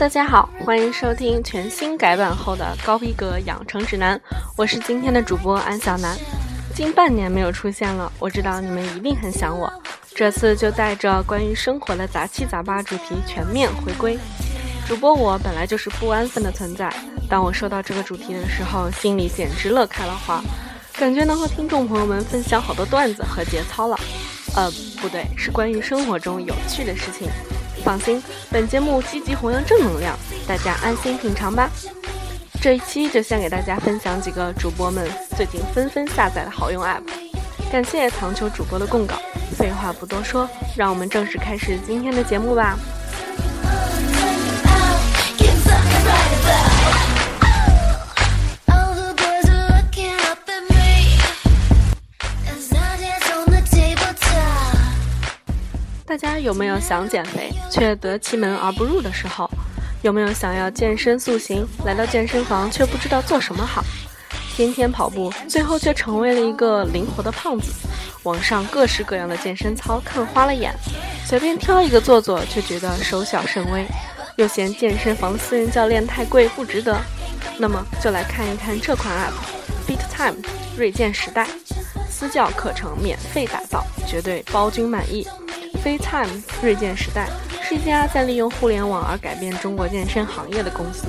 大家好，欢迎收听全新改版后的高逼格养成指南。我是今天的主播安小南。近半年没有出现了，我知道你们一定很想我。这次就带着关于生活的杂七杂八主题全面回归。主播我本来就是不安分的存在，当我收到这个主题的时候，心里简直乐开了花，感觉能和听众朋友们分享好多段子和节操了。呃，不对，是关于生活中有趣的事情。放心，本节目积极弘扬正能量，大家安心品尝吧。这一期就先给大家分享几个主播们最近纷纷下载的好用 App。感谢糖球主播的供稿。废话不多说，让我们正式开始今天的节目吧。家有没有想减肥却得其门而不入的时候？有没有想要健身塑形，来到健身房却不知道做什么好？天天跑步，最后却成为了一个灵活的胖子。网上各式各样的健身操看花了眼，随便挑一个做做，却觉得收效甚微，又嫌健身房私人教练太贵不值得。那么就来看一看这款 App，Beat Time，锐健时代，私教课程免费打造，绝对包君满意。FitTime 锐健时代是一家在利用互联网而改变中国健身行业的公司，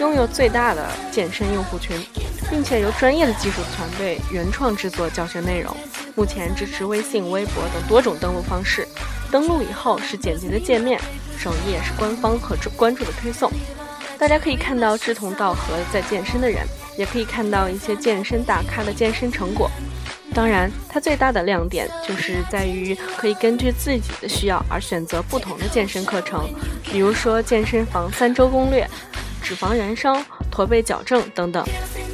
拥有最大的健身用户群，并且由专业的技术团队原创制作教学内容。目前支持微信、微博等多种登录方式。登录以后是简洁的界面，首页是官方和关注的推送。大家可以看到志同道合在健身的人，也可以看到一些健身大咖的健身成果。当然，它最大的亮点就是在于可以根据自己的需要而选择不同的健身课程，比如说健身房三周攻略、脂肪燃烧、驼背矫正等等。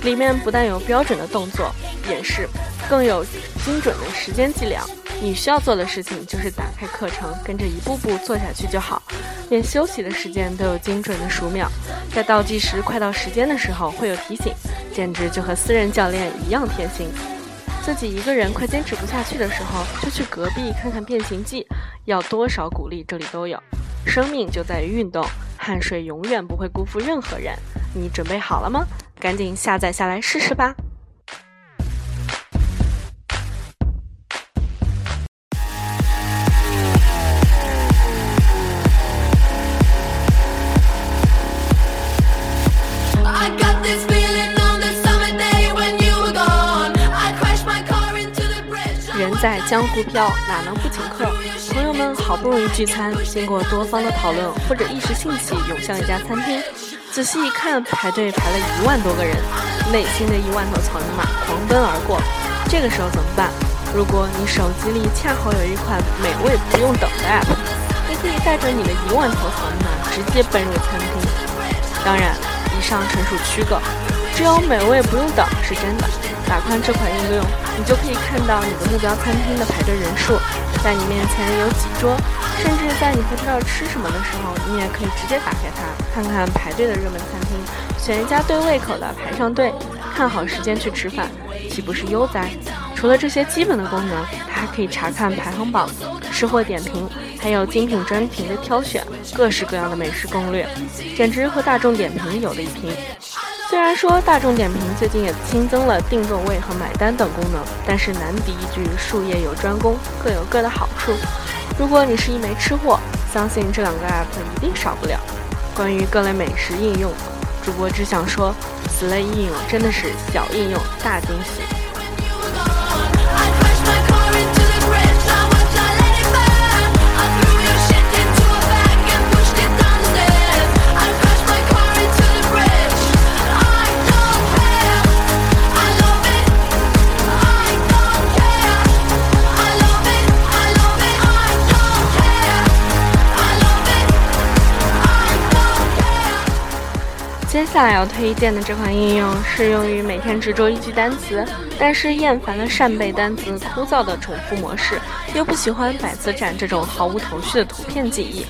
里面不但有标准的动作演示，更有精准的时间计量。你需要做的事情就是打开课程，跟着一步步做下去就好。连休息的时间都有精准的数秒，在倒计时快到时间的时候会有提醒，简直就和私人教练一样贴心。自己一个人快坚持不下去的时候，就去隔壁看看《变形记》，要多少鼓励这里都有。生命就在于运动，汗水永远不会辜负任何人。你准备好了吗？赶紧下载下来试试吧。在江湖飘，哪能不请客？朋友们好不容易聚餐，经过多方的讨论或者一时兴起涌向一家餐厅，仔细一看，排队排了一万多个人，内心的一万头草泥马狂奔而过。这个时候怎么办？如果你手机里恰好有一款美味不用等的 app，你可以带着你的一万头草泥马直接奔入餐厅。当然，以上纯属虚构，只有美味不用等是真的。打开这款应用。你就可以看到你的目标餐厅的排队人数，在你面前有几桌，甚至在你不知道吃什么的时候，你也可以直接打开它，看看排队的热门餐厅，选一家对胃口的排上队，看好时间去吃饭，岂不是悠哉？除了这些基本的功能，它还可以查看排行榜、吃货点评，还有精品专题的挑选，各式各样的美食攻略，简直和大众点评有的一拼。虽然说大众点评最近也新增了定座位和买单等功能，但是难敌一句术业有专攻，各有各的好处。如果你是一枚吃货，相信这两个 app 一定少不了。关于各类美食应用，主播只想说，此类应用真的是小应用大惊喜。接下来要推荐的这款应用适用于每天执着一句单词，但是厌烦了扇贝单词枯燥的重复模式，又不喜欢百词斩这种毫无头绪的图片记忆。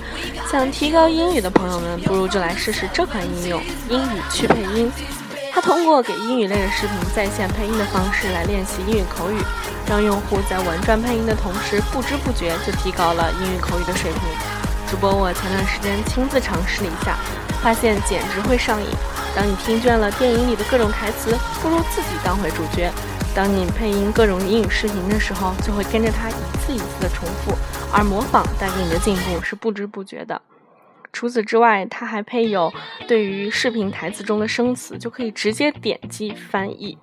想提高英语的朋友们，不如就来试试这款应用——英语去配音。它通过给英语类的视频在线配音的方式来练习英语口语，让用户在玩转配音的同时，不知不觉就提高了英语口语的水平。主播我前段时间亲自尝试了一下，发现简直会上瘾。当你听倦了电影里的各种台词，不如自己当回主角。当你配音各种英语视频的时候，就会跟着它一次一次的重复，而模仿带给你的进步是不知不觉的。除此之外，它还配有对于视频台词中的生词，就可以直接点击翻译。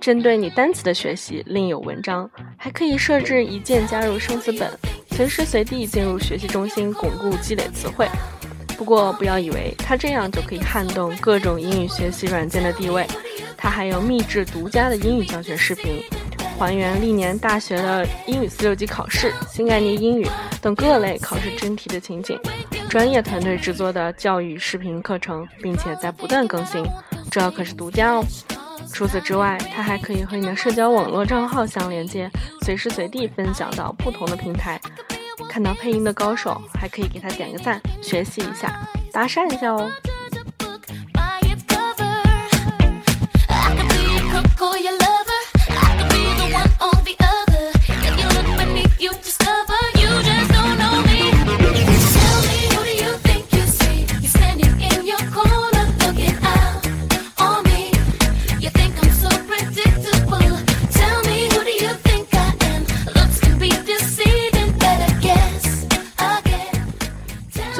针对你单词的学习，另有文章，还可以设置一键加入生词本，随时随地进入学习中心巩固积累词汇。不过，不要以为它这样就可以撼动各种英语学习软件的地位，它还有秘制独家的英语教学视频，还原历年大学的英语四六级考试、新概念英语等各类考试真题的情景，专业团队制作的教育视频课程，并且在不断更新，这可是独家哦。除此之外，它还可以和你的社交网络账号相连接，随时随地分享到不同的平台。看到配音的高手，还可以给他点个赞，学习一下，搭讪一下哦。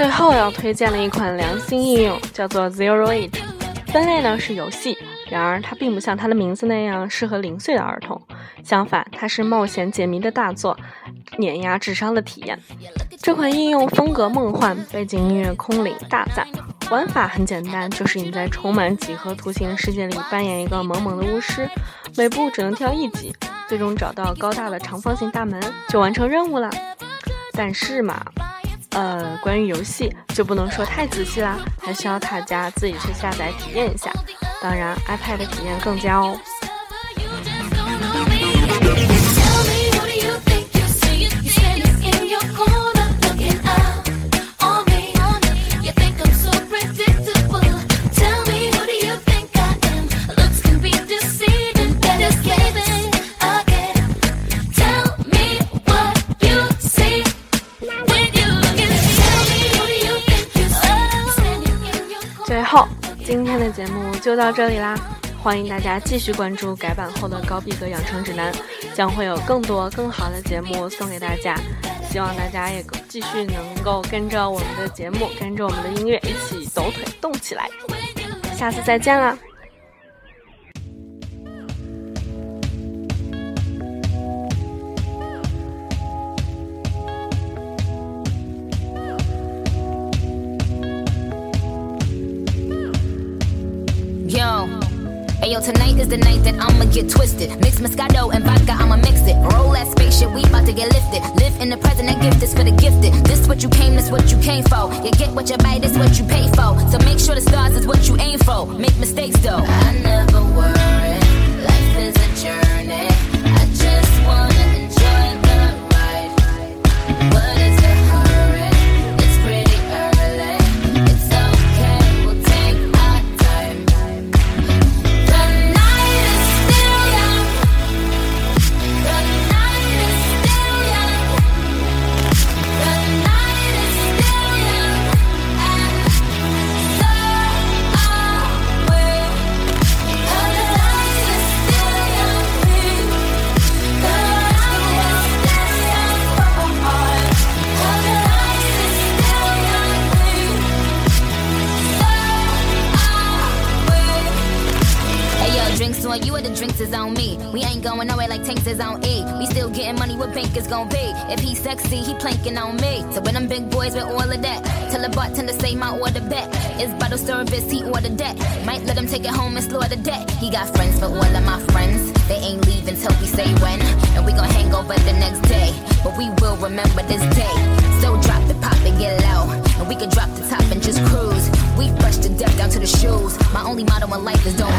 最后要推荐的一款良心应用叫做 Zero Eight，分类呢是游戏，然而它并不像它的名字那样适合零岁的儿童，相反，它是冒险解谜的大作，碾压智商的体验。这款应用风格梦幻，背景音乐空灵，大赞。玩法很简单，就是你在充满几何图形的世界里扮演一个萌萌的巫师，每步只能跳一级，最终找到高大的长方形大门就完成任务了。但是嘛。呃，关于游戏就不能说太仔细啦，还需要大家自己去下载体验一下。当然，iPad 体验更佳哦。最后今天的节目就到这里啦，欢迎大家继续关注改版后的高逼格养成指南，将会有更多更好的节目送给大家，希望大家也继续能够跟着我们的节目，跟着我们的音乐一起抖腿动起来，下次再见啦。Tonight is the night that I'ma get twisted. Mix Moscato and vodka, I'ma mix it. Roll that spaceship, we about to get lifted. Live in the present, that gift is for the gifted. This what you came, this what you came for. You get what you buy, this what you pay for. So make sure the stars is what you aim for. Make mistakes though. I never worry. Sexy, he planking on me. So when them big boys with all of that, tell the bartender to say my order back. It's bottle service, he ordered that. Might let him take it home and slow slaughter that. He got friends for all of my friends. They ain't leaving till we say when. And we gon' hang over the next day. But we will remember this day. So drop it, pop it, get low. And we can drop the top and just cruise. We fresh to death down to the shoes. My only motto in life is don't